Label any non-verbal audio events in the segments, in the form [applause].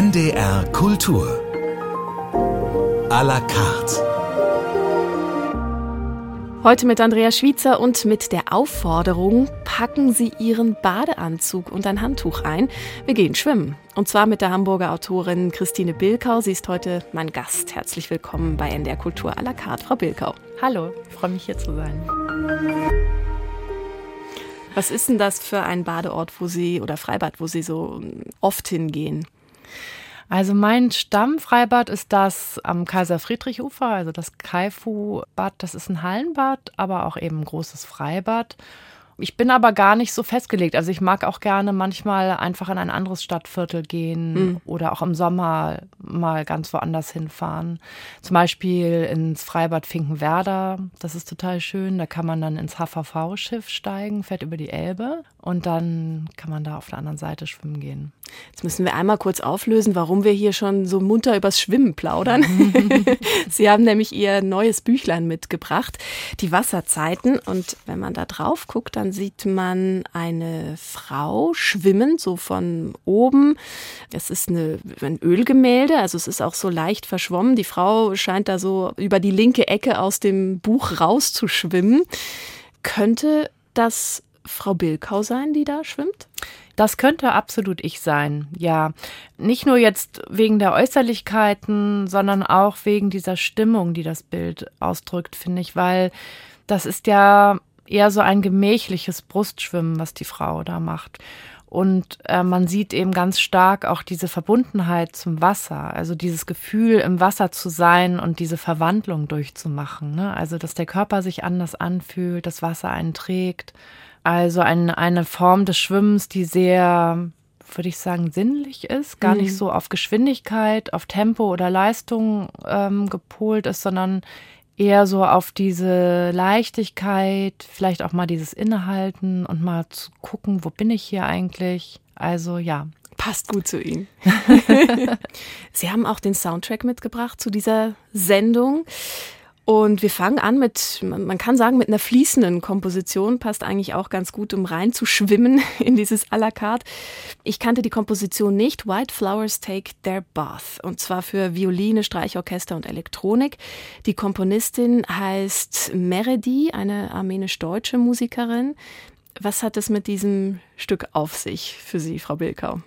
NDR Kultur. A la carte. Heute mit Andrea Schwitzer und mit der Aufforderung, packen Sie Ihren Badeanzug und ein Handtuch ein. Wir gehen schwimmen. Und zwar mit der Hamburger Autorin Christine Bilkau. Sie ist heute mein Gast. Herzlich willkommen bei NDR Kultur à la carte, Frau Bilkau. Hallo, ich freue mich hier zu sein. Was ist denn das für ein Badeort, wo Sie oder Freibad, wo Sie so oft hingehen? Also mein Stammfreibad ist das am Kaiser-Friedrich-Ufer, also das Kaifu-Bad. Das ist ein Hallenbad, aber auch eben ein großes Freibad. Ich bin aber gar nicht so festgelegt. Also ich mag auch gerne manchmal einfach in ein anderes Stadtviertel gehen mhm. oder auch im Sommer mal ganz woanders hinfahren. Zum Beispiel ins Freibad Finkenwerder. Das ist total schön. Da kann man dann ins HVV-Schiff steigen, fährt über die Elbe und dann kann man da auf der anderen Seite schwimmen gehen. Jetzt müssen wir einmal kurz auflösen, warum wir hier schon so munter übers Schwimmen plaudern. [laughs] Sie haben nämlich Ihr neues Büchlein mitgebracht, die Wasserzeiten. Und wenn man da drauf guckt, dann sieht man eine Frau schwimmen, so von oben. Es ist eine, ein Ölgemälde, also es ist auch so leicht verschwommen. Die Frau scheint da so über die linke Ecke aus dem Buch rauszuschwimmen. Könnte das Frau Bilkau sein, die da schwimmt? Das könnte absolut ich sein, ja. Nicht nur jetzt wegen der Äußerlichkeiten, sondern auch wegen dieser Stimmung, die das Bild ausdrückt, finde ich, weil das ist ja eher so ein gemächliches Brustschwimmen, was die Frau da macht. Und äh, man sieht eben ganz stark auch diese Verbundenheit zum Wasser, also dieses Gefühl, im Wasser zu sein und diese Verwandlung durchzumachen. Ne? Also, dass der Körper sich anders anfühlt, das Wasser einen trägt. Also ein, eine Form des Schwimmens, die sehr, würde ich sagen, sinnlich ist, gar mhm. nicht so auf Geschwindigkeit, auf Tempo oder Leistung ähm, gepolt ist, sondern eher so auf diese Leichtigkeit, vielleicht auch mal dieses Innehalten und mal zu gucken, wo bin ich hier eigentlich. Also ja. Passt gut zu Ihnen. [laughs] Sie haben auch den Soundtrack mitgebracht zu dieser Sendung. Und wir fangen an mit, man kann sagen, mit einer fließenden Komposition, passt eigentlich auch ganz gut, um reinzuschwimmen [laughs] in dieses à la carte. Ich kannte die Komposition nicht, White Flowers Take Their Bath, und zwar für Violine, Streichorchester und Elektronik. Die Komponistin heißt Meredi, eine armenisch-deutsche Musikerin. Was hat es mit diesem Stück auf sich für Sie, Frau Bilkau?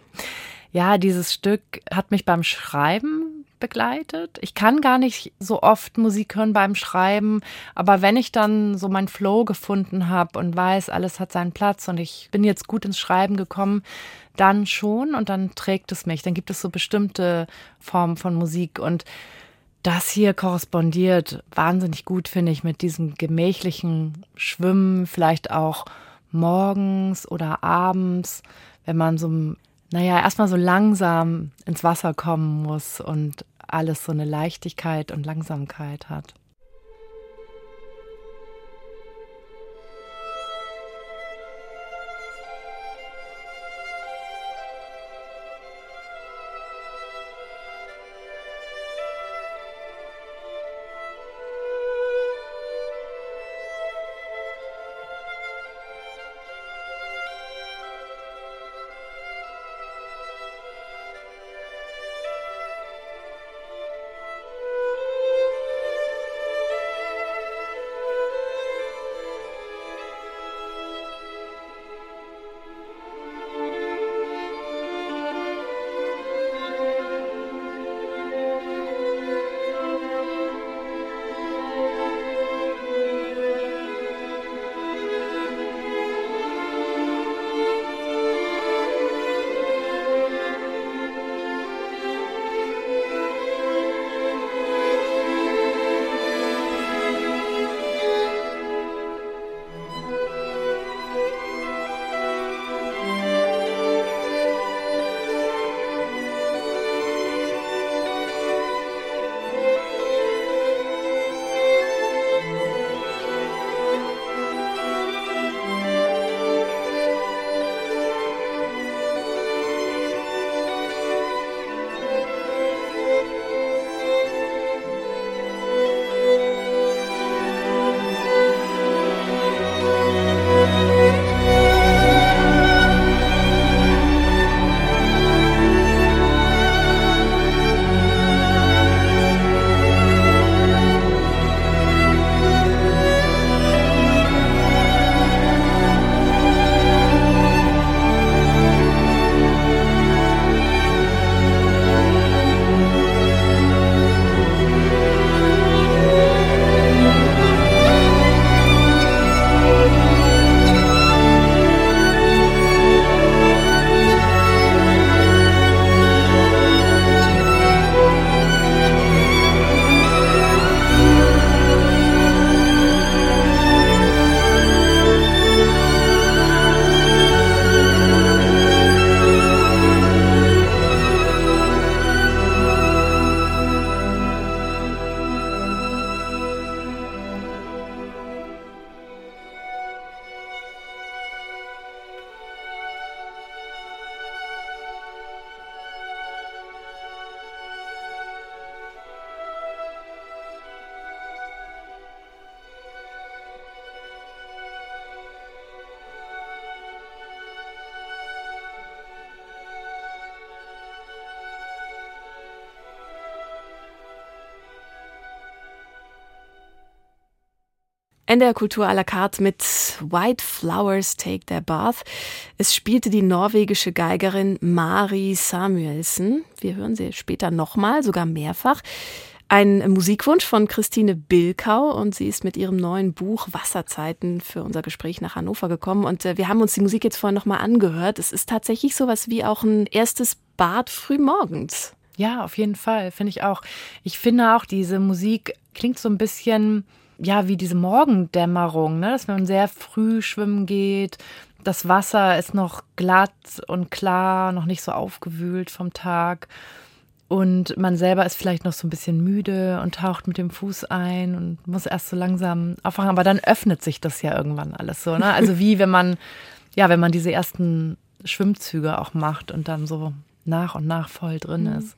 Ja, dieses Stück hat mich beim Schreiben begleitet. Ich kann gar nicht so oft Musik hören beim Schreiben, aber wenn ich dann so mein Flow gefunden habe und weiß, alles hat seinen Platz und ich bin jetzt gut ins Schreiben gekommen, dann schon und dann trägt es mich. Dann gibt es so bestimmte Formen von Musik und das hier korrespondiert wahnsinnig gut, finde ich, mit diesem gemächlichen Schwimmen, vielleicht auch morgens oder abends, wenn man so, naja, erstmal so langsam ins Wasser kommen muss und alles so eine Leichtigkeit und Langsamkeit hat. NDR Kultur à la carte mit White Flowers Take Their Bath. Es spielte die norwegische Geigerin Mari Samuelsen. Wir hören sie später nochmal, sogar mehrfach. Ein Musikwunsch von Christine Bilkau und sie ist mit ihrem neuen Buch Wasserzeiten für unser Gespräch nach Hannover gekommen und äh, wir haben uns die Musik jetzt vorhin nochmal angehört. Es ist tatsächlich sowas wie auch ein erstes Bad frühmorgens. Ja, auf jeden Fall, finde ich auch. Ich finde auch, diese Musik klingt so ein bisschen, ja, wie diese Morgendämmerung, ne? dass man sehr früh schwimmen geht. Das Wasser ist noch glatt und klar, noch nicht so aufgewühlt vom Tag. Und man selber ist vielleicht noch so ein bisschen müde und taucht mit dem Fuß ein und muss erst so langsam aufwachen. Aber dann öffnet sich das ja irgendwann alles so. Ne? Also wie wenn man, [laughs] ja, wenn man diese ersten Schwimmzüge auch macht und dann so nach und nach voll drin mhm. ist.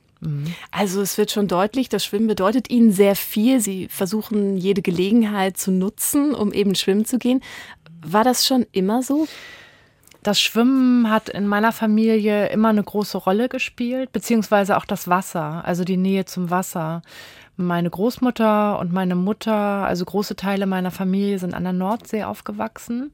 Also es wird schon deutlich, das Schwimmen bedeutet Ihnen sehr viel. Sie versuchen jede Gelegenheit zu nutzen, um eben schwimmen zu gehen. War das schon immer so? Das Schwimmen hat in meiner Familie immer eine große Rolle gespielt, beziehungsweise auch das Wasser, also die Nähe zum Wasser. Meine Großmutter und meine Mutter, also große Teile meiner Familie sind an der Nordsee aufgewachsen.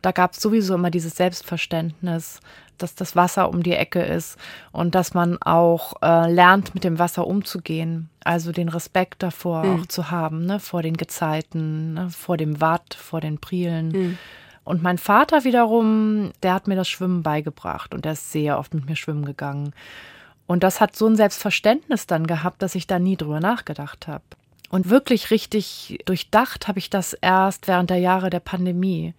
Da gab es sowieso immer dieses Selbstverständnis, dass das Wasser um die Ecke ist und dass man auch äh, lernt, mit dem Wasser umzugehen. Also den Respekt davor mhm. auch zu haben, ne, vor den Gezeiten, ne, vor dem Watt, vor den Prielen. Mhm. Und mein Vater wiederum, der hat mir das Schwimmen beigebracht und der ist sehr oft mit mir schwimmen gegangen. Und das hat so ein Selbstverständnis dann gehabt, dass ich da nie drüber nachgedacht habe. Und wirklich richtig durchdacht habe ich das erst während der Jahre der Pandemie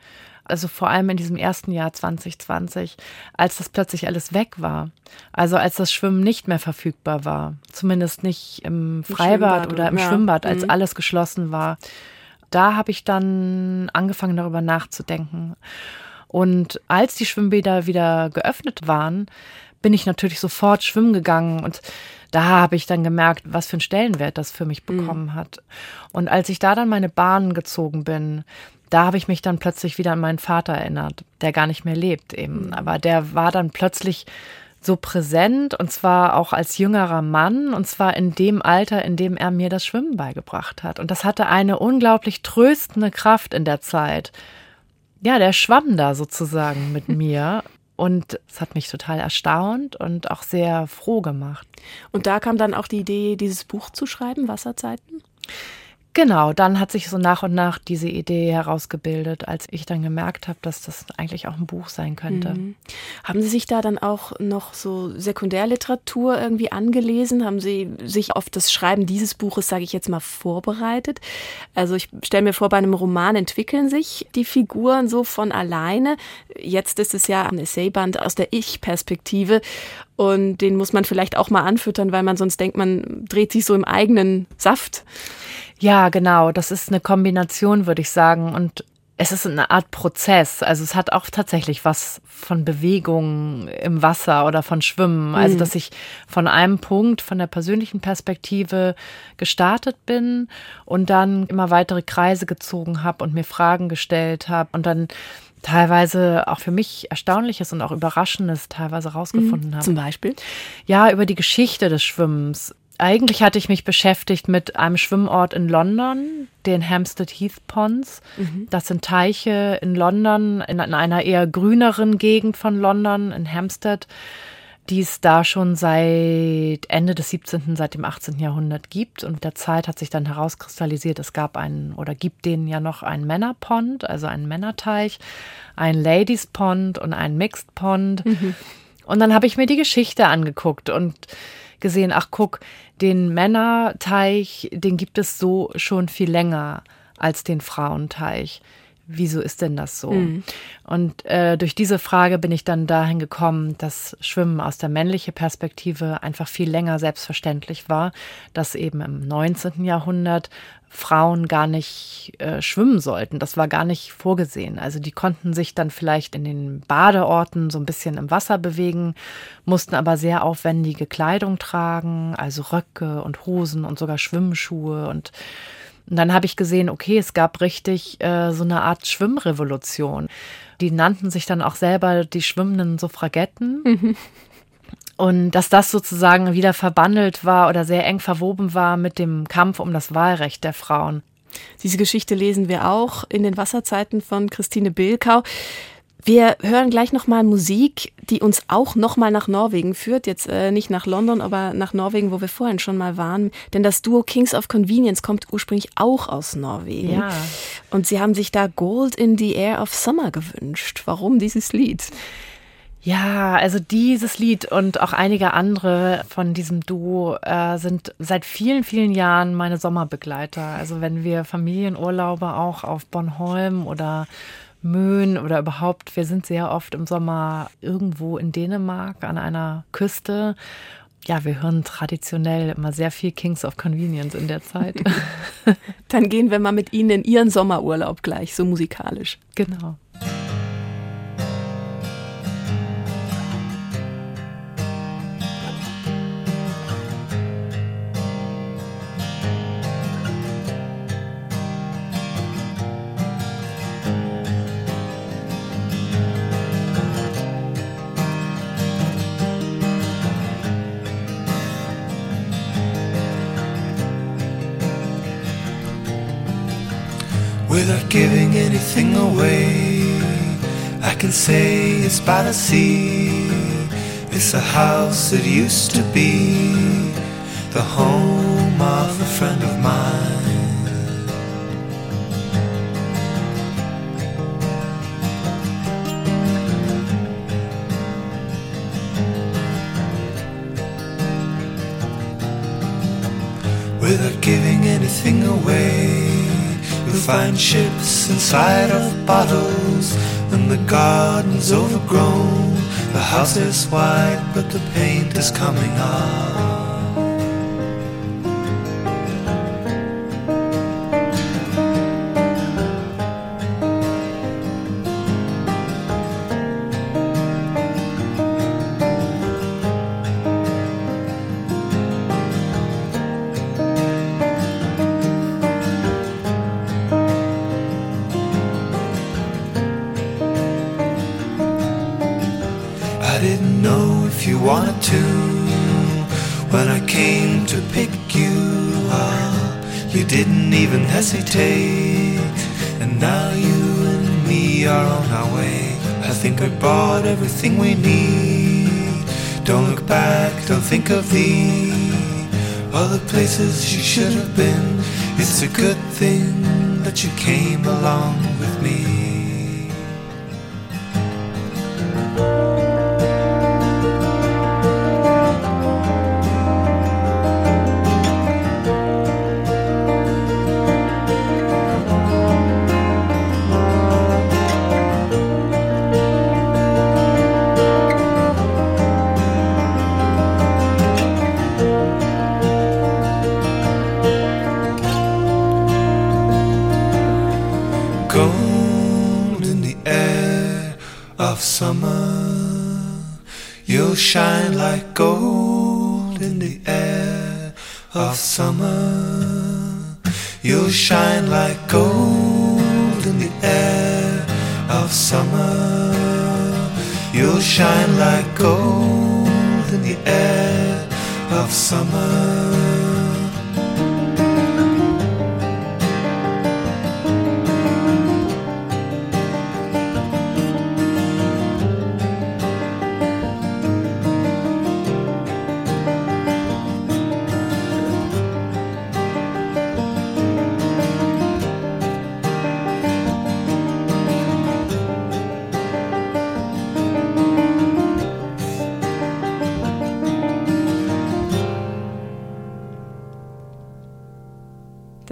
also vor allem in diesem ersten Jahr 2020, als das plötzlich alles weg war. Also als das Schwimmen nicht mehr verfügbar war. Zumindest nicht im Freibad Im oder im ja. Schwimmbad, als mhm. alles geschlossen war. Da habe ich dann angefangen darüber nachzudenken. Und als die Schwimmbäder wieder geöffnet waren, bin ich natürlich sofort schwimmen gegangen und da habe ich dann gemerkt, was für einen Stellenwert das für mich mhm. bekommen mhm. hat. Und als ich da dann meine Bahn gezogen bin, da habe ich mich dann plötzlich wieder an meinen Vater erinnert, der gar nicht mehr lebt eben. Mhm. Aber der war dann plötzlich so präsent und zwar auch als jüngerer Mann und zwar in dem Alter, in dem er mir das Schwimmen beigebracht hat. Und das hatte eine unglaublich tröstende Kraft in der Zeit. Ja, der schwamm da sozusagen mit mir und es hat mich total erstaunt und auch sehr froh gemacht. Und da kam dann auch die Idee, dieses Buch zu schreiben, Wasserzeiten? Genau, dann hat sich so nach und nach diese Idee herausgebildet, als ich dann gemerkt habe, dass das eigentlich auch ein Buch sein könnte. Mhm. Haben Sie sich da dann auch noch so Sekundärliteratur irgendwie angelesen? Haben Sie sich auf das Schreiben dieses Buches, sage ich jetzt mal, vorbereitet? Also ich stelle mir vor, bei einem Roman entwickeln sich die Figuren so von alleine. Jetzt ist es ja ein Essayband aus der Ich-Perspektive. Und den muss man vielleicht auch mal anfüttern, weil man sonst denkt, man dreht sich so im eigenen Saft. Ja, genau. Das ist eine Kombination, würde ich sagen. Und es ist eine Art Prozess. Also es hat auch tatsächlich was von Bewegung im Wasser oder von Schwimmen. Also mhm. dass ich von einem Punkt, von der persönlichen Perspektive gestartet bin und dann immer weitere Kreise gezogen habe und mir Fragen gestellt habe und dann teilweise auch für mich Erstaunliches und auch Überraschendes teilweise rausgefunden mhm. habe. Zum Beispiel? Ja, über die Geschichte des Schwimmens. Eigentlich hatte ich mich beschäftigt mit einem Schwimmort in London, den Hampstead Heath Ponds. Mhm. Das sind Teiche in London, in einer eher grüneren Gegend von London, in Hampstead, die es da schon seit Ende des 17., seit dem 18. Jahrhundert gibt. Und mit der Zeit hat sich dann herauskristallisiert, es gab einen oder gibt denen ja noch einen Männerpond, also einen Männerteich, einen Ladies Pond und einen Mixed Pond. Mhm. Und dann habe ich mir die Geschichte angeguckt und gesehen, ach guck, den Männerteich, den gibt es so schon viel länger als den Frauenteich. Wieso ist denn das so? Mhm. Und äh, durch diese Frage bin ich dann dahin gekommen, dass Schwimmen aus der männlichen Perspektive einfach viel länger selbstverständlich war, dass eben im 19. Jahrhundert Frauen gar nicht äh, schwimmen sollten. Das war gar nicht vorgesehen. Also die konnten sich dann vielleicht in den Badeorten so ein bisschen im Wasser bewegen, mussten aber sehr aufwendige Kleidung tragen, also Röcke und Hosen und sogar Schwimmschuhe. Und, und dann habe ich gesehen, okay, es gab richtig äh, so eine Art Schwimmrevolution. Die nannten sich dann auch selber die schwimmenden Suffragetten. Mhm. Und dass das sozusagen wieder verbandelt war oder sehr eng verwoben war mit dem Kampf um das Wahlrecht der Frauen. Diese Geschichte lesen wir auch in den Wasserzeiten von Christine Bilkau. Wir hören gleich nochmal Musik, die uns auch nochmal nach Norwegen führt. Jetzt äh, nicht nach London, aber nach Norwegen, wo wir vorhin schon mal waren. Denn das Duo Kings of Convenience kommt ursprünglich auch aus Norwegen. Ja. Und sie haben sich da Gold in the Air of Summer gewünscht. Warum dieses Lied? Ja, also dieses Lied und auch einige andere von diesem Duo äh, sind seit vielen, vielen Jahren meine Sommerbegleiter. Also wenn wir Familienurlaube auch auf Bornholm oder Möhn oder überhaupt, wir sind sehr oft im Sommer irgendwo in Dänemark an einer Küste. Ja, wir hören traditionell immer sehr viel Kings of Convenience in der Zeit. [laughs] Dann gehen wir mal mit Ihnen in Ihren Sommerurlaub gleich, so musikalisch. Genau. By the sea. It's a house that used to be the home of a friend of mine. Without giving anything away. You'll find ships inside of bottles, the garden's overgrown. The house is white, but the paint is coming off. Didn't know if you wanted to when I came to pick you up. You didn't even hesitate, and now you and me are on our way. I think I bought everything we need. Don't look back, don't think of the other places you should have been. It's a good thing that you came along with me. Of summer. You'll shine like gold in the air of summer. You'll shine like gold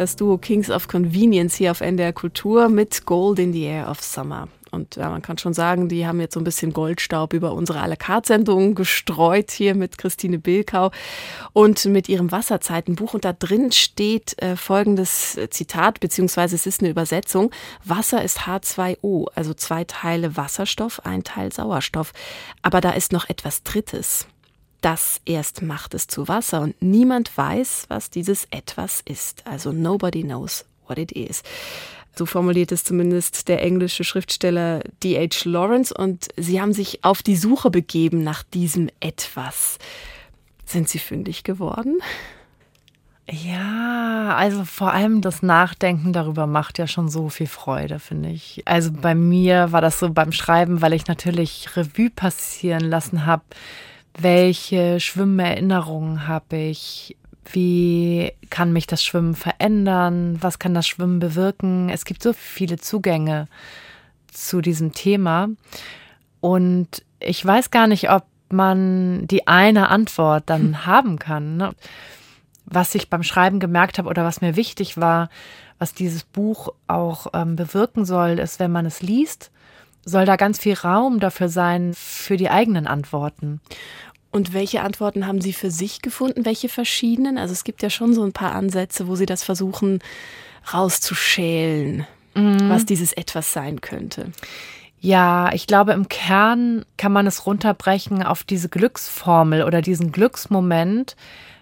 Das Duo Kings of Convenience hier auf NDR Kultur mit Gold in the Air of Summer. Und ja, man kann schon sagen, die haben jetzt so ein bisschen Goldstaub über unsere à la carte Sendung gestreut hier mit Christine Bilkau und mit ihrem Wasserzeitenbuch. Und da drin steht äh, folgendes Zitat, beziehungsweise es ist eine Übersetzung. Wasser ist H2O, also zwei Teile Wasserstoff, ein Teil Sauerstoff. Aber da ist noch etwas Drittes. Das erst macht es zu Wasser und niemand weiß, was dieses etwas ist. Also nobody knows what it is. So formuliert es zumindest der englische Schriftsteller D.H. Lawrence und sie haben sich auf die Suche begeben nach diesem etwas. Sind Sie fündig geworden? Ja, also vor allem das Nachdenken darüber macht ja schon so viel Freude, finde ich. Also bei mir war das so beim Schreiben, weil ich natürlich Revue passieren lassen habe, welche Schwimmerinnerungen habe ich, wie kann mich das Schwimmen verändern, was kann das Schwimmen bewirken. Es gibt so viele Zugänge zu diesem Thema und ich weiß gar nicht, ob man die eine Antwort dann hm. haben kann. Ne? was ich beim Schreiben gemerkt habe oder was mir wichtig war, was dieses Buch auch ähm, bewirken soll, ist, wenn man es liest, soll da ganz viel Raum dafür sein, für die eigenen Antworten. Und welche Antworten haben Sie für sich gefunden? Welche verschiedenen? Also es gibt ja schon so ein paar Ansätze, wo Sie das versuchen rauszuschälen, mhm. was dieses etwas sein könnte. Ja, ich glaube, im Kern kann man es runterbrechen auf diese Glücksformel oder diesen Glücksmoment,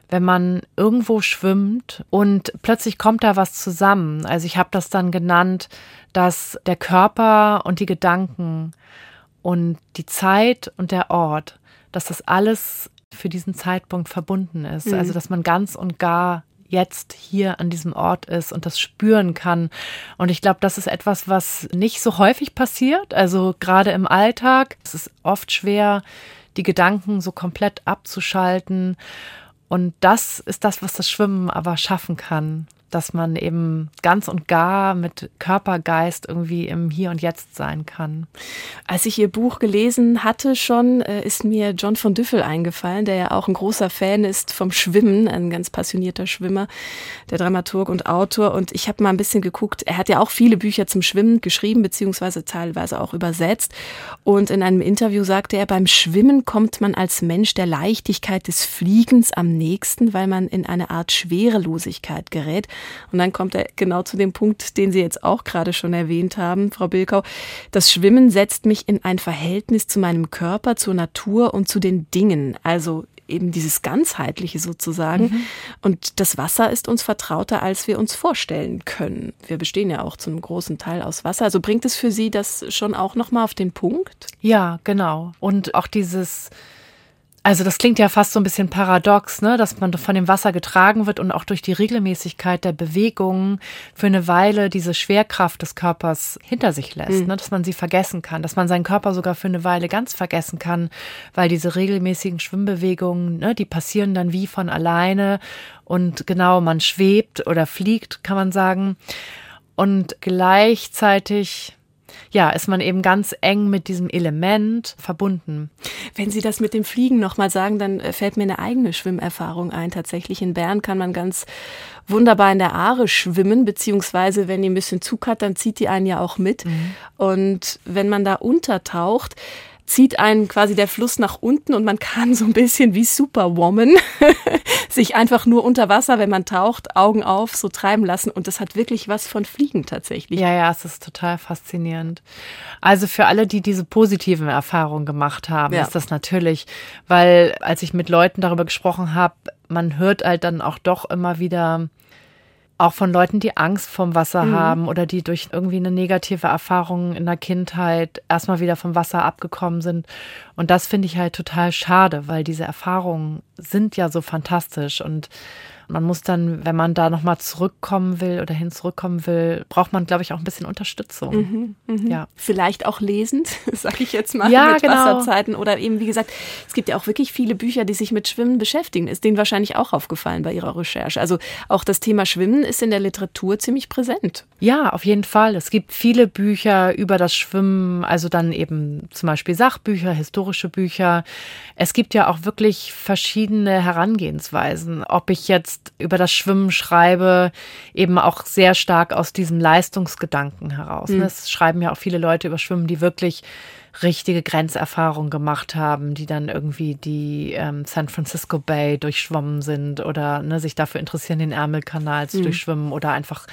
wenn man irgendwo schwimmt und plötzlich kommt da was zusammen. Also ich habe das dann genannt, dass der Körper und die Gedanken und die Zeit und der Ort, dass das alles für diesen Zeitpunkt verbunden ist. Mhm. Also dass man ganz und gar jetzt hier an diesem Ort ist und das spüren kann. Und ich glaube, das ist etwas, was nicht so häufig passiert. Also gerade im Alltag. Es ist oft schwer, die Gedanken so komplett abzuschalten. Und das ist das, was das Schwimmen aber schaffen kann dass man eben ganz und gar mit Körpergeist irgendwie im Hier und Jetzt sein kann. Als ich Ihr Buch gelesen hatte schon, äh, ist mir John von Düffel eingefallen, der ja auch ein großer Fan ist vom Schwimmen, ein ganz passionierter Schwimmer, der Dramaturg und Autor. Und ich habe mal ein bisschen geguckt, er hat ja auch viele Bücher zum Schwimmen geschrieben, beziehungsweise teilweise auch übersetzt. Und in einem Interview sagte er, beim Schwimmen kommt man als Mensch der Leichtigkeit des Fliegens am nächsten, weil man in eine Art Schwerelosigkeit gerät. Und dann kommt er genau zu dem Punkt, den Sie jetzt auch gerade schon erwähnt haben, Frau Bilkau. Das Schwimmen setzt mich in ein Verhältnis zu meinem Körper, zur Natur und zu den Dingen. Also eben dieses ganzheitliche sozusagen. Mhm. Und das Wasser ist uns vertrauter, als wir uns vorstellen können. Wir bestehen ja auch zum großen Teil aus Wasser. Also bringt es für Sie das schon auch noch mal auf den Punkt? Ja, genau. Und auch dieses also das klingt ja fast so ein bisschen paradox, ne? dass man von dem Wasser getragen wird und auch durch die Regelmäßigkeit der Bewegungen für eine Weile diese Schwerkraft des Körpers hinter sich lässt, mhm. ne? dass man sie vergessen kann, dass man seinen Körper sogar für eine Weile ganz vergessen kann, weil diese regelmäßigen Schwimmbewegungen, ne, die passieren dann wie von alleine und genau, man schwebt oder fliegt, kann man sagen. Und gleichzeitig ja, ist man eben ganz eng mit diesem Element verbunden. Wenn Sie das mit dem Fliegen nochmal sagen, dann äh, fällt mir eine eigene Schwimmerfahrung ein. Tatsächlich in Bern kann man ganz wunderbar in der Aare schwimmen, beziehungsweise wenn die ein bisschen Zug hat, dann zieht die einen ja auch mit. Mhm. Und wenn man da untertaucht, zieht einen quasi der Fluss nach unten und man kann so ein bisschen wie Superwoman [laughs] sich einfach nur unter Wasser, wenn man taucht, Augen auf, so treiben lassen. Und das hat wirklich was von Fliegen tatsächlich. Ja, ja, es ist total faszinierend. Also für alle, die diese positiven Erfahrungen gemacht haben, ja. ist das natürlich, weil als ich mit Leuten darüber gesprochen habe, man hört halt dann auch doch immer wieder, auch von Leuten, die Angst vom Wasser mhm. haben oder die durch irgendwie eine negative Erfahrung in der Kindheit erstmal wieder vom Wasser abgekommen sind. Und das finde ich halt total schade, weil diese Erfahrungen sind ja so fantastisch und man muss dann, wenn man da nochmal zurückkommen will oder hin zurückkommen will, braucht man, glaube ich, auch ein bisschen Unterstützung. Mhm, mh. Ja. Vielleicht auch lesend, [laughs] sage ich jetzt mal, ja, mit genau. Wasserzeiten. Oder eben, wie gesagt, es gibt ja auch wirklich viele Bücher, die sich mit Schwimmen beschäftigen. Ist denen wahrscheinlich auch aufgefallen bei Ihrer Recherche. Also auch das Thema Schwimmen ist in der Literatur ziemlich präsent. Ja, auf jeden Fall. Es gibt viele Bücher über das Schwimmen, also dann eben zum Beispiel Sachbücher, historische Bücher. Es gibt ja auch wirklich verschiedene Herangehensweisen. Ob ich jetzt jetzt über das Schwimmen schreibe, eben auch sehr stark aus diesem Leistungsgedanken heraus. Mhm. Es schreiben ja auch viele Leute über Schwimmen, die wirklich richtige Grenzerfahrungen gemacht haben, die dann irgendwie die ähm, San Francisco Bay durchschwommen sind oder ne, sich dafür interessieren, den Ärmelkanal zu mhm. durchschwimmen oder einfach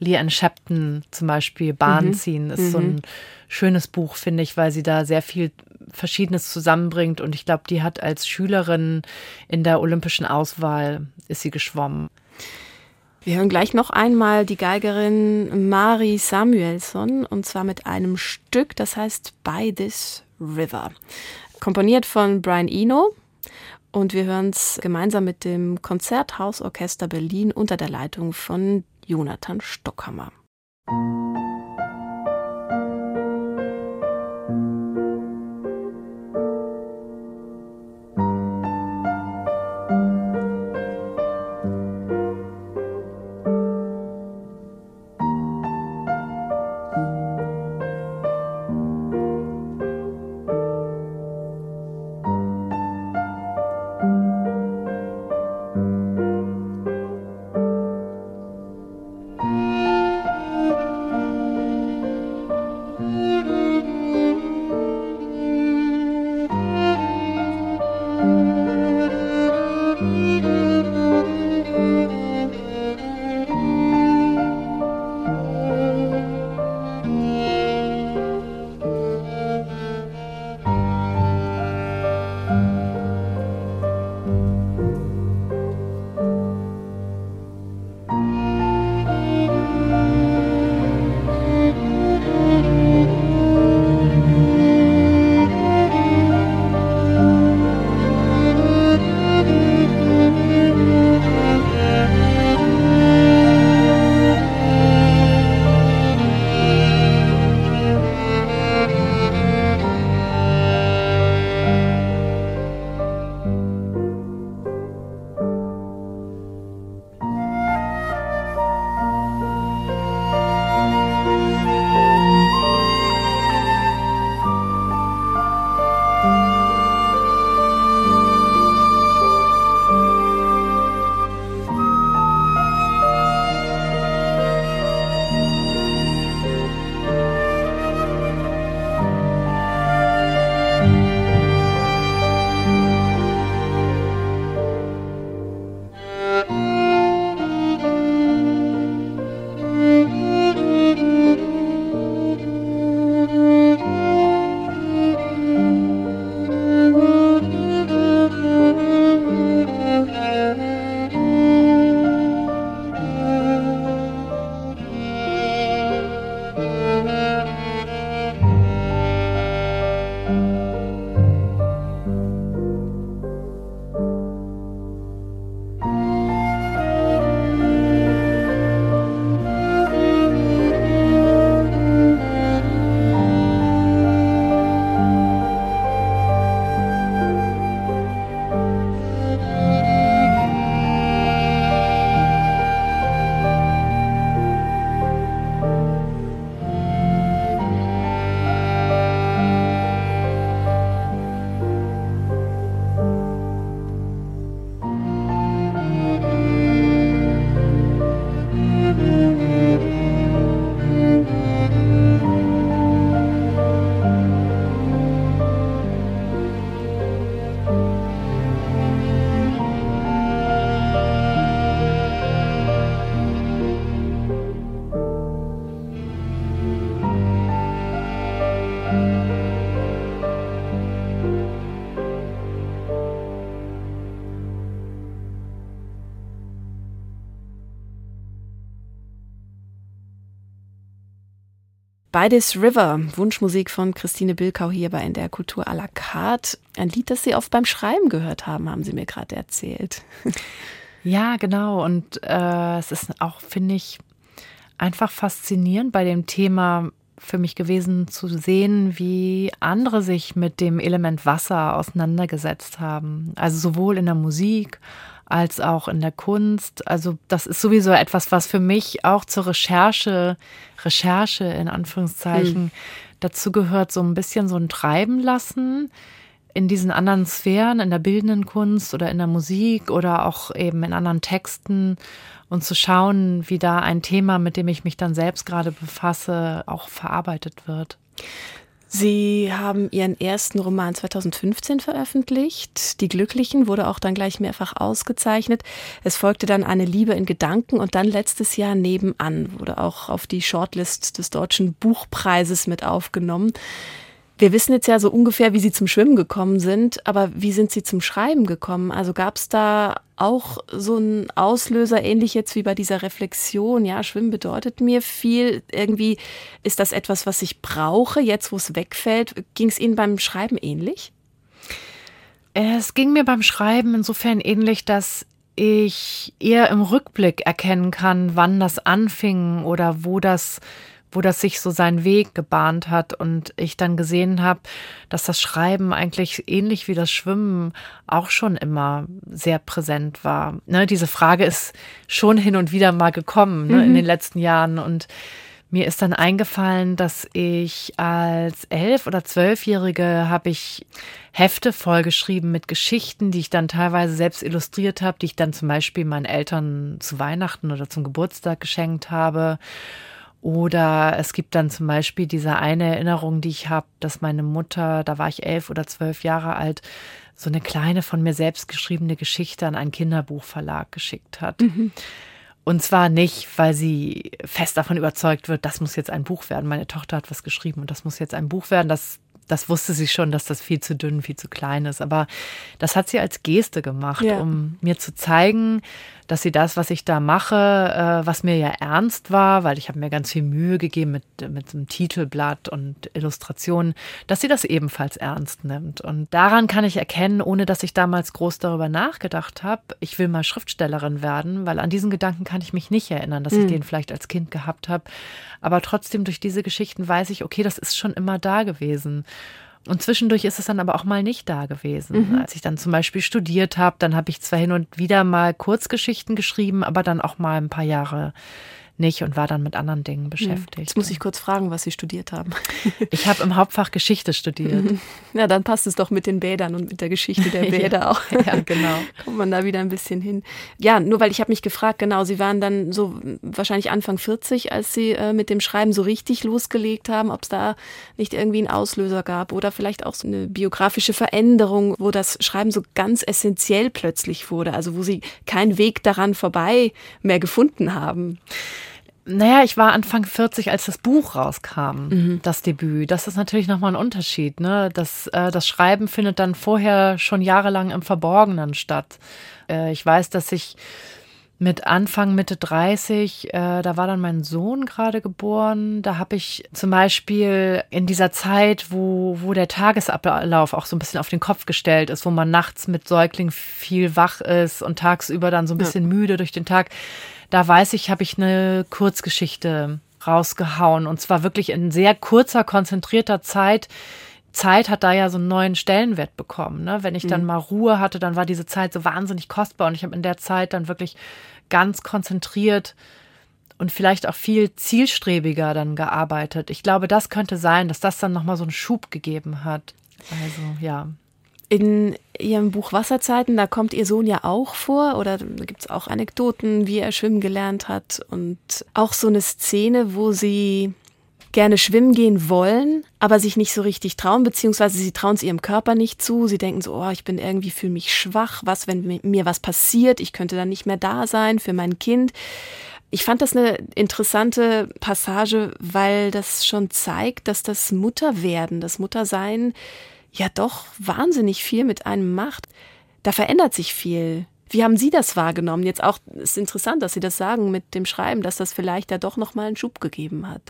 Leanne Shepton zum Beispiel Bahn mhm. ziehen, ist mhm. so ein schönes Buch, finde ich, weil sie da sehr viel Verschiedenes zusammenbringt. Und ich glaube, die hat als Schülerin in der olympischen Auswahl ist sie geschwommen. Wir hören gleich noch einmal die Geigerin Mari Samuelson und zwar mit einem Stück, das heißt By This River. Komponiert von Brian Eno Und wir hören es gemeinsam mit dem Konzerthausorchester Berlin unter der Leitung von Jonathan Stockhammer. Beides River, Wunschmusik von Christine Bilkau hier bei NDR Kultur à la carte. Ein Lied, das Sie oft beim Schreiben gehört haben, haben Sie mir gerade erzählt. [laughs] Ja, genau. Und äh, es ist auch, finde ich, einfach faszinierend bei dem Thema für mich gewesen zu sehen, wie andere sich mit dem Element Wasser auseinandergesetzt haben. Also sowohl in der Musik als auch in der Kunst. Also das ist sowieso etwas, was für mich auch zur Recherche, Recherche in Anführungszeichen mhm. dazu gehört, so ein bisschen so ein Treiben lassen in diesen anderen Sphären, in der bildenden Kunst oder in der Musik oder auch eben in anderen Texten und zu schauen, wie da ein Thema, mit dem ich mich dann selbst gerade befasse, auch verarbeitet wird. Sie haben Ihren ersten Roman 2015 veröffentlicht. Die Glücklichen wurde auch dann gleich mehrfach ausgezeichnet. Es folgte dann eine Liebe in Gedanken und dann letztes Jahr nebenan wurde auch auf die Shortlist des Deutschen Buchpreises mit aufgenommen. Wir wissen jetzt ja so ungefähr, wie Sie zum Schwimmen gekommen sind, aber wie sind Sie zum Schreiben gekommen? Also gab es da auch so einen Auslöser, ähnlich jetzt wie bei dieser Reflexion? Ja, Schwimmen bedeutet mir viel. Irgendwie ist das etwas, was ich brauche, jetzt wo es wegfällt. Ging es Ihnen beim Schreiben ähnlich? Es ging mir beim Schreiben insofern ähnlich, dass ich eher im Rückblick erkennen kann, wann das anfing oder wo das wo das sich so seinen Weg gebahnt hat und ich dann gesehen habe, dass das Schreiben eigentlich ähnlich wie das Schwimmen auch schon immer sehr präsent war. Ne, diese Frage ist schon hin und wieder mal gekommen ne, mhm. in den letzten Jahren und mir ist dann eingefallen, dass ich als elf oder zwölfjährige habe ich Hefte vollgeschrieben mit Geschichten, die ich dann teilweise selbst illustriert habe, die ich dann zum Beispiel meinen Eltern zu Weihnachten oder zum Geburtstag geschenkt habe. Oder es gibt dann zum Beispiel diese eine Erinnerung, die ich habe, dass meine Mutter, da war ich elf oder zwölf Jahre alt, so eine kleine von mir selbst geschriebene Geschichte an einen Kinderbuchverlag geschickt hat. Mhm. Und zwar nicht, weil sie fest davon überzeugt wird, das muss jetzt ein Buch werden. Meine Tochter hat was geschrieben und das muss jetzt ein Buch werden. Das das wusste sie schon, dass das viel zu dünn, viel zu klein ist. Aber das hat sie als Geste gemacht, ja. um mir zu zeigen, dass sie das, was ich da mache, äh, was mir ja ernst war, weil ich habe mir ganz viel Mühe gegeben mit, mit einem Titelblatt und Illustrationen, dass sie das ebenfalls ernst nimmt. Und daran kann ich erkennen, ohne dass ich damals groß darüber nachgedacht habe, ich will mal Schriftstellerin werden, weil an diesen Gedanken kann ich mich nicht erinnern, dass mhm. ich den vielleicht als Kind gehabt habe. Aber trotzdem durch diese Geschichten weiß ich, okay, das ist schon immer da gewesen. Und zwischendurch ist es dann aber auch mal nicht da gewesen. Mhm. Als ich dann zum Beispiel studiert habe, dann habe ich zwar hin und wieder mal Kurzgeschichten geschrieben, aber dann auch mal ein paar Jahre nicht und war dann mit anderen Dingen hm. beschäftigt. Jetzt muss ich kurz fragen, was Sie studiert haben. [laughs] Ich habe im Hauptfach Geschichte studiert. Ja, dann passt es doch mit den Bädern und mit der Geschichte der [laughs] Bäder ja, auch. [laughs] Ja, genau. Kommt man da wieder ein bisschen hin. Ja, nur weil ich habe mich gefragt, genau, Sie waren dann so wahrscheinlich Anfang 40, als Sie äh, mit dem Schreiben so richtig losgelegt haben, ob es da nicht irgendwie einen Auslöser gab oder vielleicht auch so eine biografische Veränderung, wo das Schreiben so ganz essentiell plötzlich wurde, also wo Sie keinen Weg daran vorbei mehr gefunden haben. Naja, ich war Anfang 40, als das Buch rauskam, mhm. das Debüt. Das ist natürlich nochmal ein Unterschied. Ne? Das, äh, das Schreiben findet dann vorher schon jahrelang im Verborgenen statt. Äh, ich weiß, dass ich mit Anfang, Mitte 30, äh, da war dann mein Sohn gerade geboren. Da habe ich zum Beispiel in dieser Zeit, wo, wo der Tagesablauf auch so ein bisschen auf den Kopf gestellt ist, wo man nachts mit Säugling viel wach ist und tagsüber dann so ein bisschen ja. müde durch den Tag, da weiß ich, habe ich eine Kurzgeschichte rausgehauen und zwar wirklich in sehr kurzer, konzentrierter Zeit. Zeit hat da ja so einen neuen Stellenwert bekommen. Ne? Wenn ich dann mhm. mal Ruhe hatte, dann war diese Zeit so wahnsinnig kostbar und ich habe in der Zeit dann wirklich ganz konzentriert und vielleicht auch viel zielstrebiger dann gearbeitet. Ich glaube, das könnte sein, dass das dann nochmal so einen Schub gegeben hat. Also ja. In Ihrem Buch Wasserzeiten, da kommt Ihr Sohn ja auch vor oder da gibt es auch Anekdoten, wie er schwimmen gelernt hat und auch so eine Szene, wo Sie gerne schwimmen gehen wollen, aber sich nicht so richtig trauen, beziehungsweise sie trauen es ihrem Körper nicht zu. Sie denken so, oh, ich bin irgendwie, fühle mich schwach. Was, wenn mir was passiert? Ich könnte dann nicht mehr da sein für mein Kind. Ich fand das eine interessante Passage, weil das schon zeigt, dass das Mutterwerden, das Muttersein ja doch wahnsinnig viel mit einem macht. Da verändert sich viel. Wie haben Sie das wahrgenommen? Jetzt auch ist interessant, dass Sie das sagen mit dem Schreiben, dass das vielleicht da doch noch mal einen Schub gegeben hat.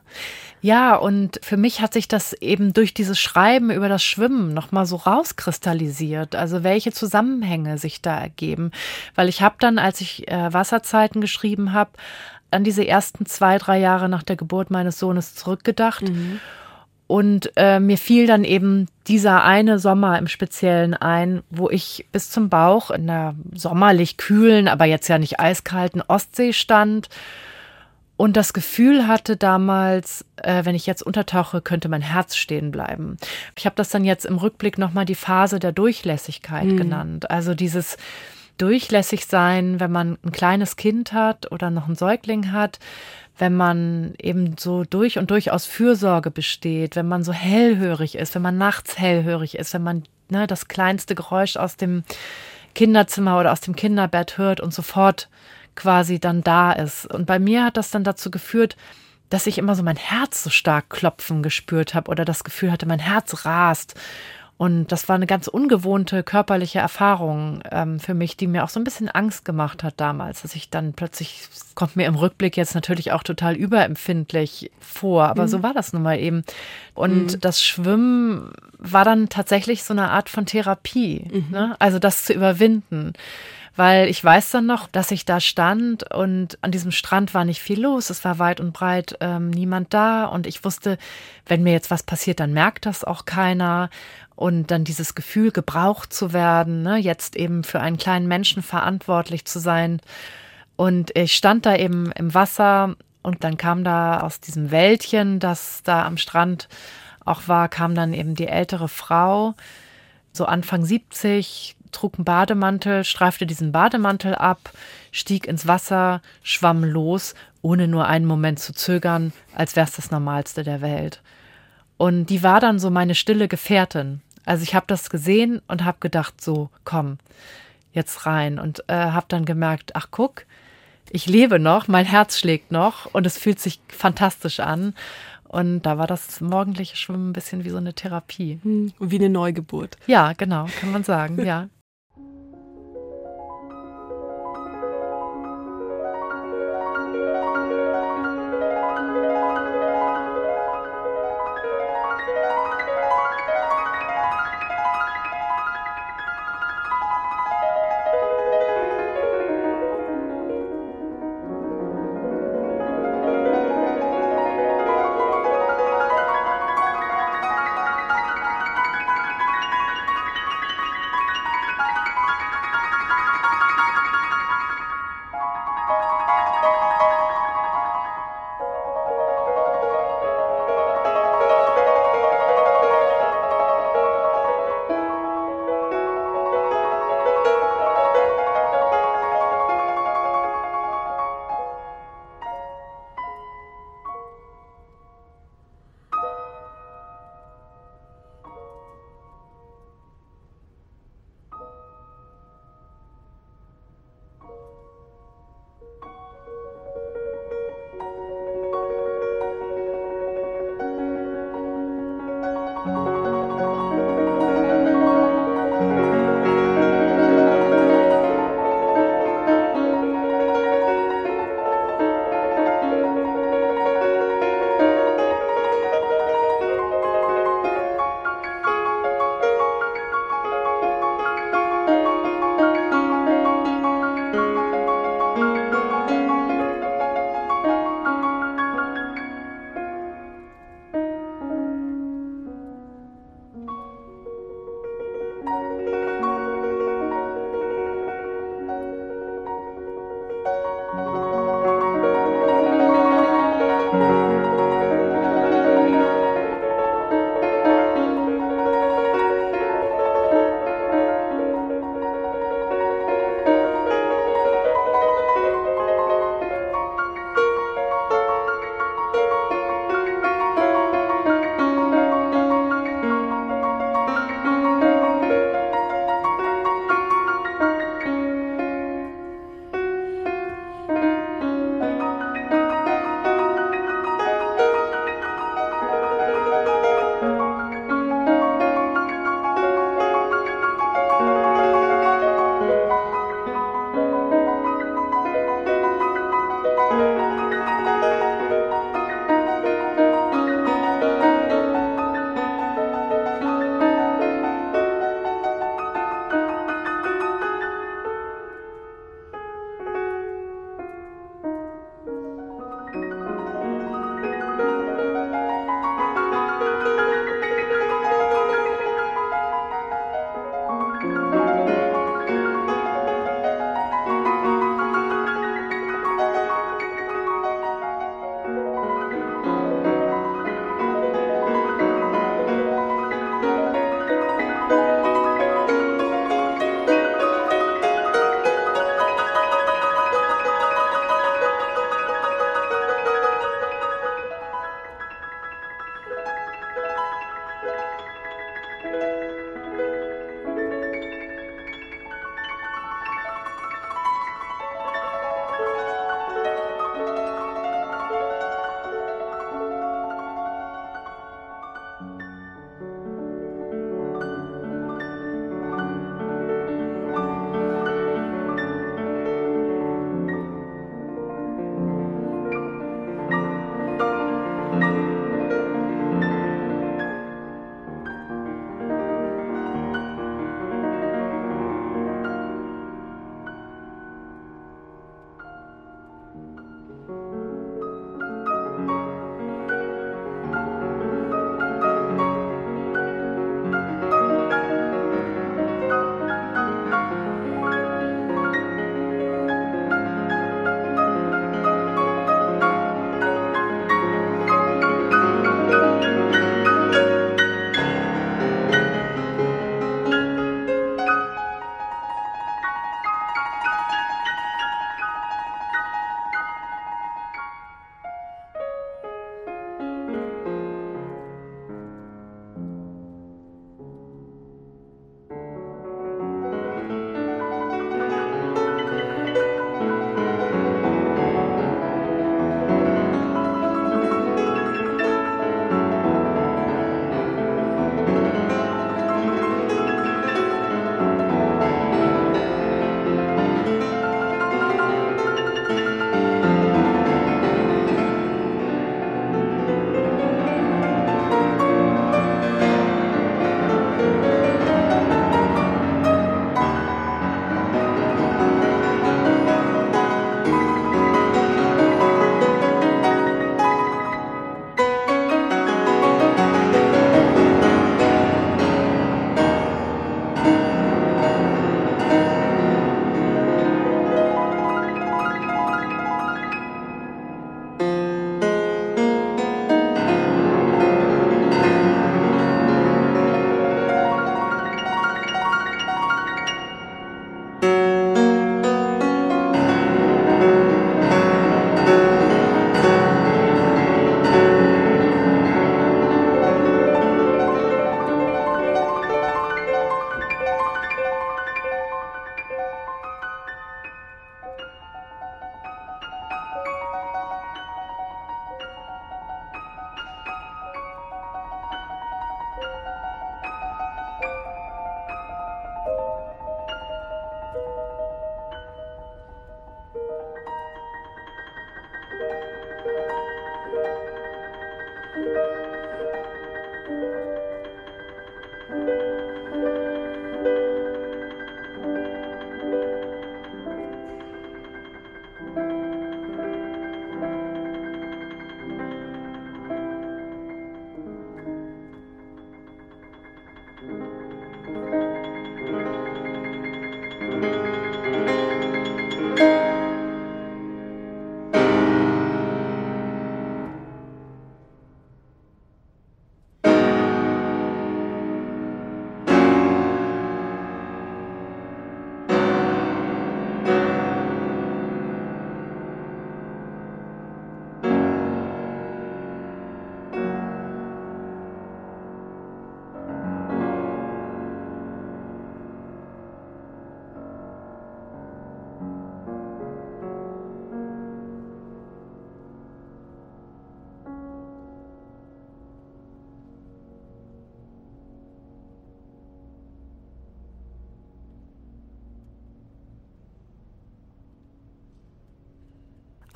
Ja, und für mich hat sich das eben durch dieses Schreiben über das Schwimmen noch mal so rauskristallisiert, also welche Zusammenhänge sich da ergeben, weil ich habe dann, als ich äh, Wasserzeiten geschrieben habe, an diese ersten zwei, drei Jahre nach der Geburt meines Sohnes zurückgedacht. Mhm und äh, mir fiel dann eben dieser eine Sommer im Speziellen ein, wo ich bis zum Bauch in der sommerlich kühlen, aber jetzt ja nicht eiskalten Ostsee stand und das Gefühl hatte damals, äh, wenn ich jetzt untertauche, könnte mein Herz stehen bleiben. Ich habe das dann jetzt im Rückblick nochmal die Phase der Durchlässigkeit mhm. genannt. Also dieses durchlässig sein, wenn man ein kleines Kind hat oder noch einen Säugling hat, wenn man eben so durch und durch aus Fürsorge besteht, wenn man so hellhörig ist, wenn man nachts hellhörig ist, wenn man ne, das kleinste Geräusch aus dem Kinderzimmer oder aus dem Kinderbett hört und sofort quasi dann da ist. Und bei mir hat das dann dazu geführt, dass ich immer so mein Herz so stark klopfen gespürt habe oder das Gefühl hatte, mein Herz rast. Und das war eine ganz ungewohnte körperliche Erfahrung ähm, für mich, die mir auch so ein bisschen Angst gemacht hat damals, dass ich dann plötzlich, kommt mir im Rückblick jetzt natürlich auch total überempfindlich vor, aber mhm. so war das nun mal eben. Und mhm. das Schwimmen war dann tatsächlich so eine Art von Therapie, mhm. ne? also das zu überwinden weil ich weiß dann noch, dass ich da stand und an diesem Strand war nicht viel los. Es war weit und breit ähm, niemand da und ich wusste, wenn mir jetzt was passiert, dann merkt das auch keiner. Und dann dieses Gefühl, gebraucht zu werden, ne, jetzt eben für einen kleinen Menschen verantwortlich zu sein. Und ich stand da eben im Wasser und dann kam da aus diesem Wäldchen, das da am Strand auch war, kam dann eben die ältere Frau, so Anfang 70, trug einen Bademantel, streifte diesen Bademantel ab, stieg ins Wasser, schwamm los, ohne nur einen Moment zu zögern, als wäre es das Normalste der Welt. Und die war dann so meine stille Gefährtin. Also ich habe das gesehen und habe gedacht, so, komm, jetzt rein. Und äh, habe dann gemerkt, ach guck, ich lebe noch, mein Herz schlägt noch und es fühlt sich fantastisch an. Und da war das morgendliche Schwimmen ein bisschen wie so eine Therapie. Hm, wie eine Neugeburt. Ja, genau, kann man sagen, ja.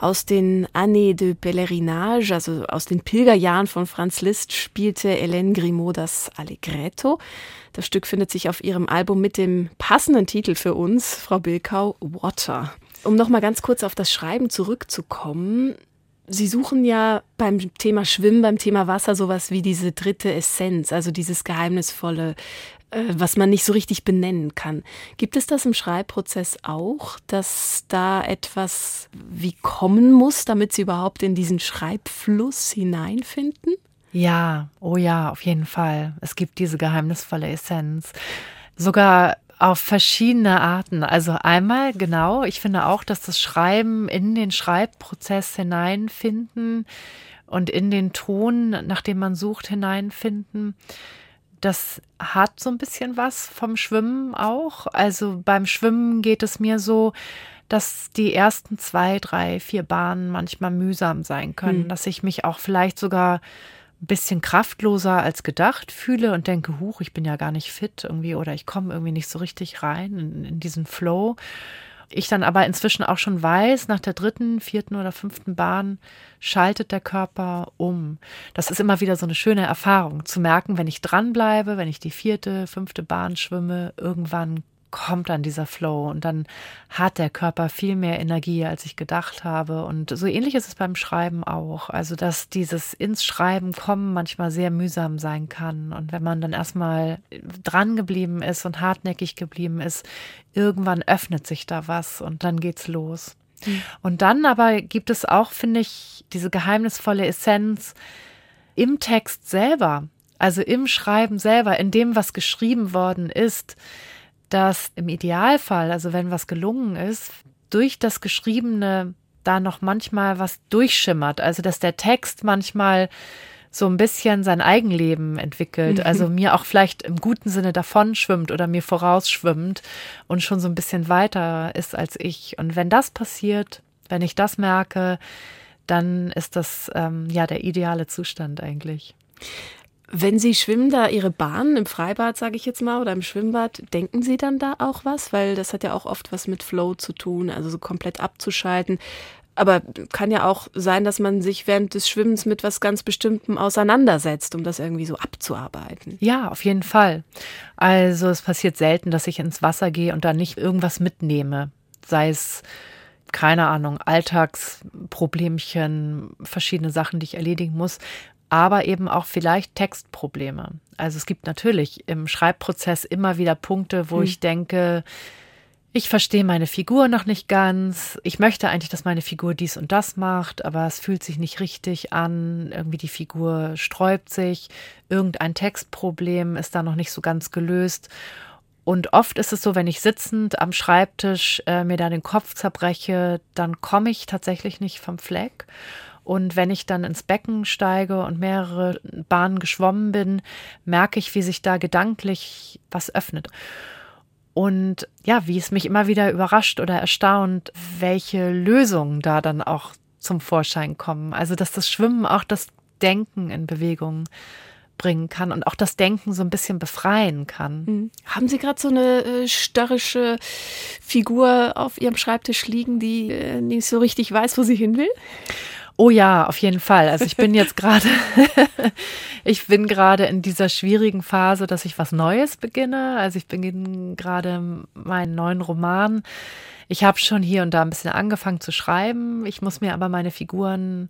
Aus den Années de Pèlerinage, also aus den Pilgerjahren von Franz Liszt, spielte Hélène Grimaud das Allegretto. Das Stück findet sich auf ihrem Album mit dem passenden Titel für uns, Frau Bilkau, Water. Um noch mal ganz kurz auf das Schreiben zurückzukommen. Sie suchen ja beim Thema Schwimmen, beim Thema Wasser sowas wie diese dritte Essenz, also dieses geheimnisvolle, was man nicht so richtig benennen kann. Gibt es das im Schreibprozess auch, dass da etwas wie kommen muss, damit Sie überhaupt in diesen Schreibfluss hineinfinden? Ja, oh ja, auf jeden Fall. Es gibt diese geheimnisvolle Essenz. Sogar auf verschiedene Arten. Also einmal genau, ich finde auch, dass das Schreiben in den Schreibprozess hineinfinden und in den Ton, nach dem man sucht, hineinfinden das hat so ein bisschen was vom Schwimmen auch. Also beim Schwimmen geht es mir so, dass die ersten zwei, drei, vier Bahnen manchmal mühsam sein können, hm. dass ich mich auch vielleicht sogar ein bisschen kraftloser als gedacht fühle und denke, huch, ich bin ja gar nicht fit irgendwie oder ich komme irgendwie nicht so richtig rein in, in diesen Flow ich dann aber inzwischen auch schon weiß, nach der dritten, vierten oder fünften Bahn schaltet der Körper um. Das ist immer wieder so eine schöne Erfahrung, zu merken, wenn ich dranbleibe, wenn ich die vierte, fünfte Bahn schwimme, irgendwann kommt dann dieser Flow und dann hat der Körper viel mehr Energie, als ich gedacht habe. Und so ähnlich ist es beim Schreiben auch. Also, dass dieses ins Schreiben kommen manchmal sehr mühsam sein kann. Und wenn man dann erstmal dran geblieben ist und hartnäckig geblieben ist, irgendwann öffnet sich da was und dann geht's los. Mhm. Und dann aber gibt es auch, finde ich, diese geheimnisvolle Essenz im Text selber. Also im Schreiben selber, in dem, was geschrieben worden ist dass im Idealfall, also wenn was gelungen ist, durch das Geschriebene da noch manchmal was durchschimmert. Also dass der Text manchmal so ein bisschen sein Eigenleben entwickelt, mhm. also mir auch vielleicht im guten Sinne davon schwimmt oder mir vorausschwimmt und schon so ein bisschen weiter ist als ich. Und wenn das passiert, wenn ich das merke, dann ist das ähm, ja der ideale Zustand eigentlich. Wenn Sie schwimmen da Ihre Bahn im Freibad, sage ich jetzt mal, oder im Schwimmbad, denken Sie dann da auch was? Weil das hat ja auch oft was mit Flow zu tun, also so komplett abzuschalten. Aber kann ja auch sein, dass man sich während des Schwimmens mit was ganz Bestimmtem auseinandersetzt, um das irgendwie so abzuarbeiten. Ja, auf jeden Fall. Also es passiert selten, dass ich ins Wasser gehe und da nicht irgendwas mitnehme. Sei es, keine Ahnung, Alltagsproblemchen, verschiedene Sachen, die ich erledigen muss aber eben auch vielleicht Textprobleme. Also es gibt natürlich im Schreibprozess immer wieder Punkte, wo hm. ich denke, ich verstehe meine Figur noch nicht ganz. Ich möchte eigentlich, dass meine Figur dies und das macht, aber es fühlt sich nicht richtig an. Irgendwie die Figur sträubt sich. Irgendein Textproblem ist da noch nicht so ganz gelöst. Und oft ist es so, wenn ich sitzend am Schreibtisch äh, mir da den Kopf zerbreche, dann komme ich tatsächlich nicht vom Fleck. Und wenn ich dann ins Becken steige und mehrere Bahnen geschwommen bin, merke ich, wie sich da gedanklich was öffnet. Und ja, wie es mich immer wieder überrascht oder erstaunt, welche Lösungen da dann auch zum Vorschein kommen. Also, dass das Schwimmen auch das Denken in Bewegung bringen kann und auch das Denken so ein bisschen befreien kann. Mhm. Haben Sie gerade so eine äh, störrische Figur auf Ihrem Schreibtisch liegen, die äh, nicht so richtig weiß, wo sie hin will? Oh ja, auf jeden Fall. Also ich bin jetzt [laughs] gerade, [laughs] ich bin gerade in dieser schwierigen Phase, dass ich was Neues beginne. Also ich beginne gerade meinen neuen Roman. Ich habe schon hier und da ein bisschen angefangen zu schreiben. Ich muss mir aber meine Figuren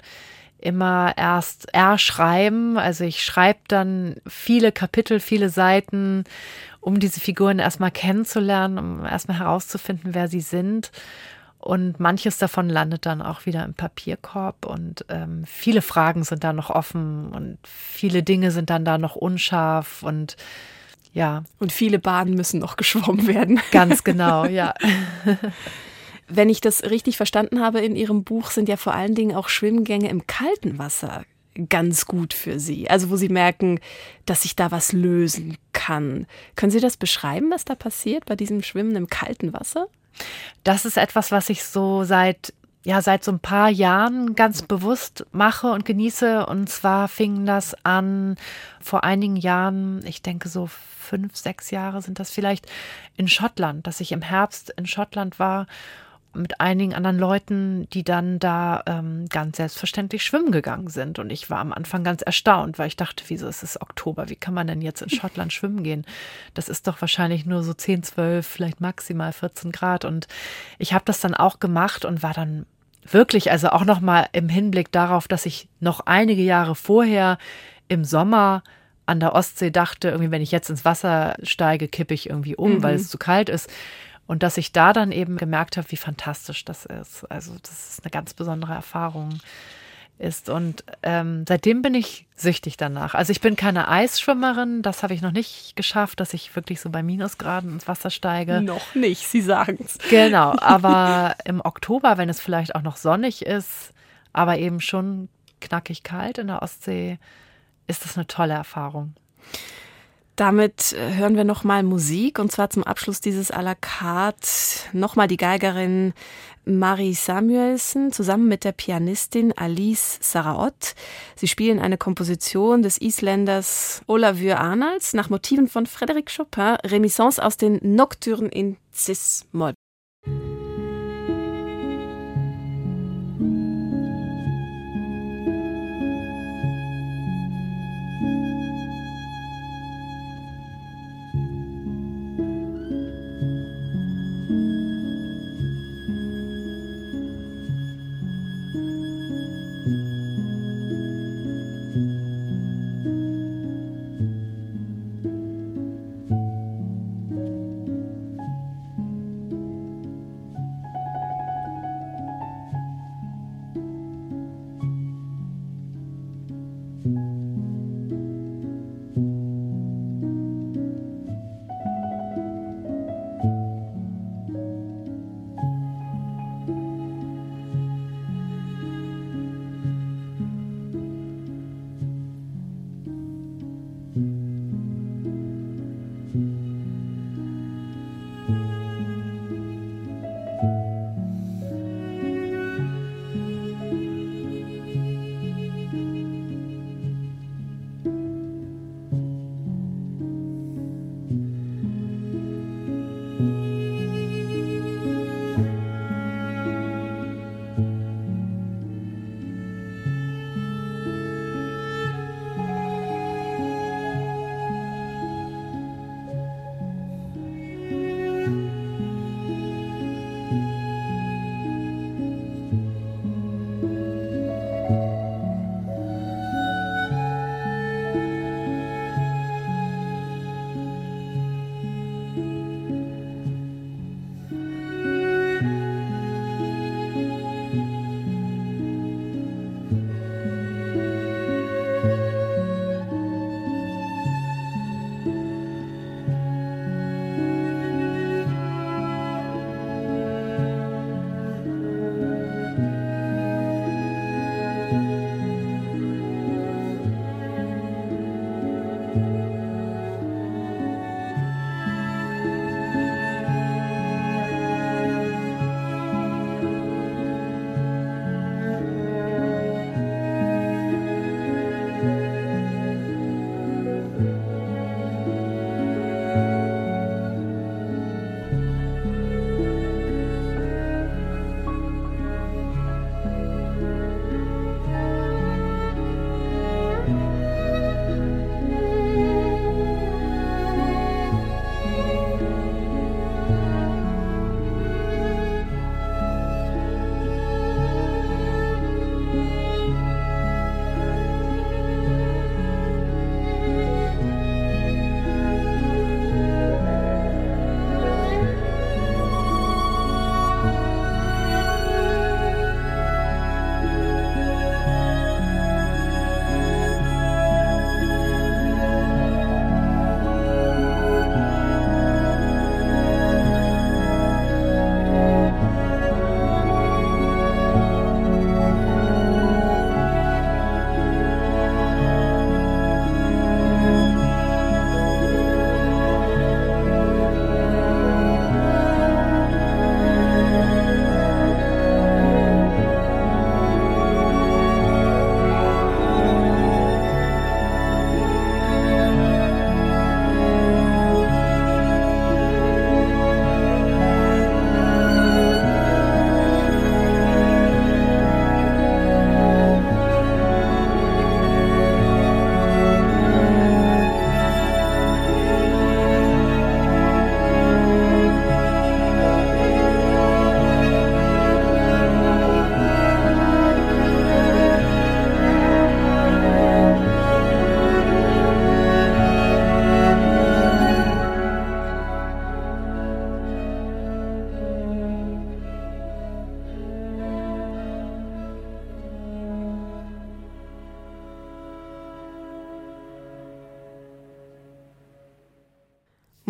immer erst erschreiben. Also ich schreibe dann viele Kapitel, viele Seiten um diese Figuren erstmal kennenzulernen, um erstmal herauszufinden, wer sie sind. Und manches davon landet dann auch wieder im Papierkorb und ähm, viele Fragen sind da noch offen und viele Dinge sind dann da noch unscharf und ja. Und viele Bahnen müssen noch geschwommen werden. [laughs] Ganz genau, [laughs] ja. Wenn ich das richtig verstanden habe in Ihrem Buch, sind ja vor allen Dingen auch Schwimmgänge im kalten Wasser ganz gut für Sie. Also wo Sie merken, dass sich da was lösen kann. Können Sie das beschreiben, was da passiert bei diesem Schwimmen im kalten Wasser? Das ist etwas, was ich so seit ja seit so ein paar Jahren ganz bewusst mache und genieße. Und zwar fing das an vor einigen Jahren, ich denke so fünf, sechs Jahre sind das vielleicht, in Schottland, dass ich im Herbst in Schottland war mit einigen anderen Leuten, die dann da ähm, ganz selbstverständlich schwimmen gegangen sind. Und ich war am Anfang ganz erstaunt, weil ich dachte, wieso ist es Oktober? Wie kann man denn jetzt in [laughs] Schottland schwimmen gehen? Das ist doch wahrscheinlich nur so 10, 12, vielleicht maximal 14 Grad. Und ich habe das dann auch gemacht und war dann wirklich, also auch nochmal im Hinblick darauf, dass ich noch einige Jahre vorher im Sommer an der Ostsee dachte, irgendwie, wenn ich jetzt ins Wasser steige, kippe ich irgendwie um, mhm. weil es zu kalt ist. Und dass ich da dann eben gemerkt habe, wie fantastisch das ist. Also, das ist eine ganz besondere Erfahrung ist. Und ähm, seitdem bin ich süchtig danach. Also ich bin keine Eisschwimmerin, das habe ich noch nicht geschafft, dass ich wirklich so bei Minusgraden ins Wasser steige. Noch nicht, Sie sagen es. Genau, [laughs] aber im Oktober, wenn es vielleicht auch noch sonnig ist, aber eben schon knackig kalt in der Ostsee, ist das eine tolle Erfahrung. Damit äh, hören wir nochmal Musik und zwar zum Abschluss dieses à la carte nochmal die Geigerin Marie Samuelsen zusammen mit der Pianistin Alice Saraot. Sie spielen eine Komposition des Isländers Olavur Arnalds nach Motiven von Frédéric Chopin, Remissions aus den Nocturnen in Cis-Moll.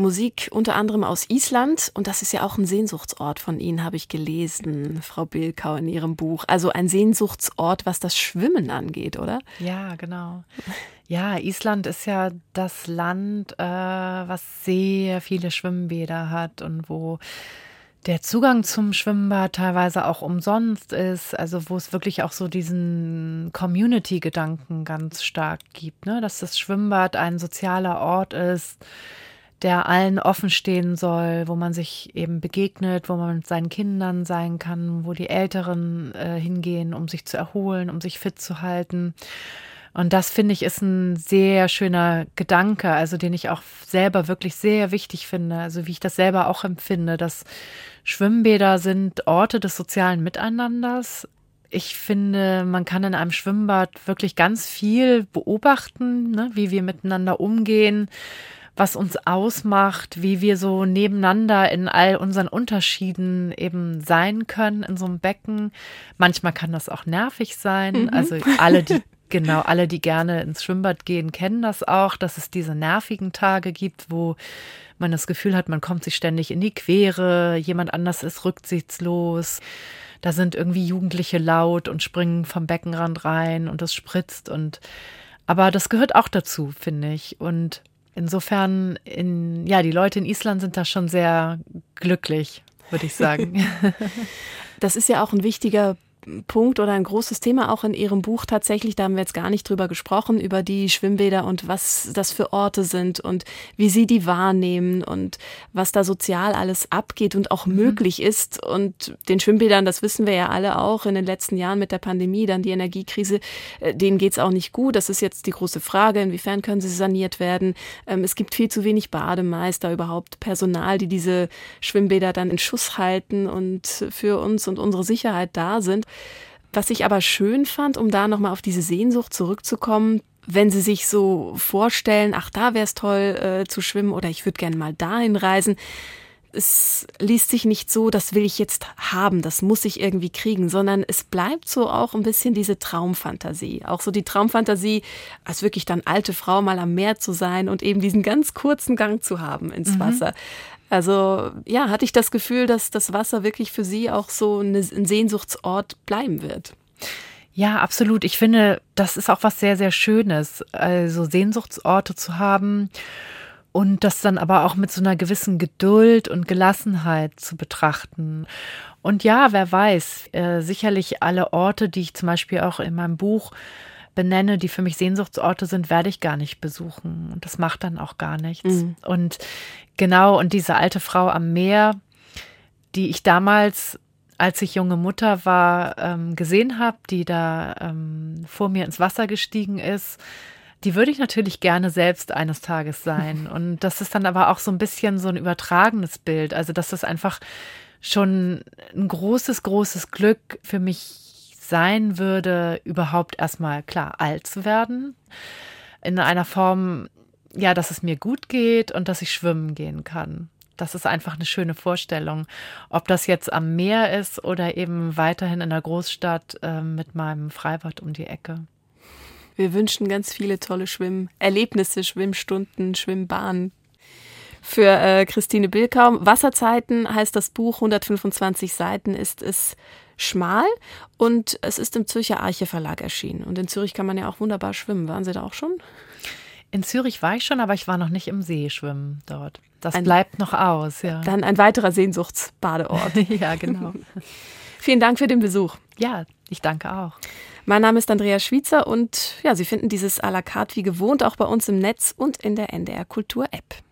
Musik unter anderem aus Island und das ist ja auch ein Sehnsuchtsort von Ihnen, habe ich gelesen, Frau Bilkau in Ihrem Buch. Also ein Sehnsuchtsort, was das Schwimmen angeht, oder? Ja, genau. Ja, Island ist ja das Land, äh, was sehr viele Schwimmbäder hat und wo der Zugang zum Schwimmbad teilweise auch umsonst ist, also wo es wirklich auch so diesen Community-Gedanken ganz stark gibt, ne? dass das Schwimmbad ein sozialer Ort ist, der allen offen stehen soll, wo man sich eben begegnet, wo man mit seinen Kindern sein kann, wo die Älteren äh, hingehen, um sich zu erholen, um sich fit zu halten. Und das finde ich ist ein sehr schöner Gedanke, also den ich auch selber wirklich sehr wichtig finde, also wie ich das selber auch empfinde, dass Schwimmbäder sind Orte des sozialen Miteinanders. Ich finde, man kann in einem Schwimmbad wirklich ganz viel beobachten, ne, wie wir miteinander umgehen, was uns ausmacht, wie wir so nebeneinander in all unseren Unterschieden eben sein können in so einem Becken. Manchmal kann das auch nervig sein. Mhm. Also alle, die [laughs] Genau, alle, die gerne ins Schwimmbad gehen, kennen das auch, dass es diese nervigen Tage gibt, wo man das Gefühl hat, man kommt sich ständig in die Quere, jemand anders ist rücksichtslos. Da sind irgendwie Jugendliche laut und springen vom Beckenrand rein und es spritzt und aber das gehört auch dazu, finde ich. Und insofern, in, ja, die Leute in Island sind da schon sehr glücklich, würde ich sagen. [laughs] [laughs] Das ist ja auch ein wichtiger Punkt oder ein großes Thema auch in Ihrem Buch tatsächlich. Da haben wir jetzt gar nicht drüber gesprochen, über die Schwimmbäder und was das für Orte sind und wie Sie die wahrnehmen und was da sozial alles abgeht und auch mhm. möglich ist. Und den Schwimmbädern, das wissen wir ja alle auch in den letzten Jahren mit der Pandemie, dann die Energiekrise, äh, denen geht's auch nicht gut. Das ist jetzt die große Frage, inwiefern können sie saniert werden. Ähm, es gibt viel zu wenig Bademeister, überhaupt Personal, die diese Schwimmbäder dann in Schuss halten und für uns und unsere Sicherheit da sind. Was ich aber schön fand, um da nochmal auf diese Sehnsucht zurückzukommen, wenn Sie sich so vorstellen, ach, da wäre es toll äh, zu schwimmen oder ich würde gerne mal dahin reisen. Es liest sich nicht so, das will ich jetzt haben, das muss ich irgendwie kriegen, sondern es bleibt so auch ein bisschen diese Traumfantasie. Auch so die Traumfantasie, als wirklich dann alte Frau mal am Meer zu sein und eben diesen ganz kurzen Gang zu haben ins mhm. Wasser. Also ja, hatte ich das Gefühl, dass das Wasser wirklich für Sie auch so ein Sehnsuchtsort bleiben wird. Ja, absolut. Ich finde, das ist auch was sehr, sehr Schönes, also Sehnsuchtsorte zu haben und das dann aber auch mit so einer gewissen Geduld und Gelassenheit zu betrachten. Und ja, wer weiß, äh, sicherlich alle Orte, die ich zum Beispiel auch in meinem Buch benenne, die für mich Sehnsuchtsorte sind, werde ich gar nicht besuchen. Und das macht dann auch gar nichts. Mhm. Und genau, und diese alte Frau am Meer, die ich damals, als ich junge Mutter war, ähm, gesehen habe, die da ähm, vor mir ins Wasser gestiegen ist, die würde ich natürlich gerne selbst eines Tages sein. [laughs] Und das ist dann aber auch so ein bisschen so ein übertragenes Bild. Also, dass das einfach schon ein großes, großes Glück für mich sein würde, überhaupt erstmal klar alt zu werden. In einer Form, ja, dass es mir gut geht und dass ich schwimmen gehen kann. Das ist einfach eine schöne Vorstellung. Ob das jetzt am Meer ist oder eben weiterhin in der Großstadt äh, mit meinem Freibad um die Ecke. Wir wünschen ganz viele tolle Schwimmerlebnisse, Schwimmstunden, Schwimmbahnen. Für äh, Christine Bilkaum. Wasserzeiten heißt das Buch, 125 Seiten ist es schmal und es ist im Zürcher Arche Verlag erschienen. Und in Zürich kann man ja auch wunderbar schwimmen. Waren Sie da auch schon? In Zürich war ich schon, aber ich war noch nicht im See schwimmen dort. Das ein, bleibt noch aus, ja. Dann ein weiterer Sehnsuchtsbadeort. [laughs] ja, genau. [laughs] Vielen Dank für den Besuch. Ja, ich danke auch. Mein Name ist Andrea Schwitzer und ja, Sie finden dieses à la carte wie gewohnt auch bei uns im Netz und in der NDR Kultur App.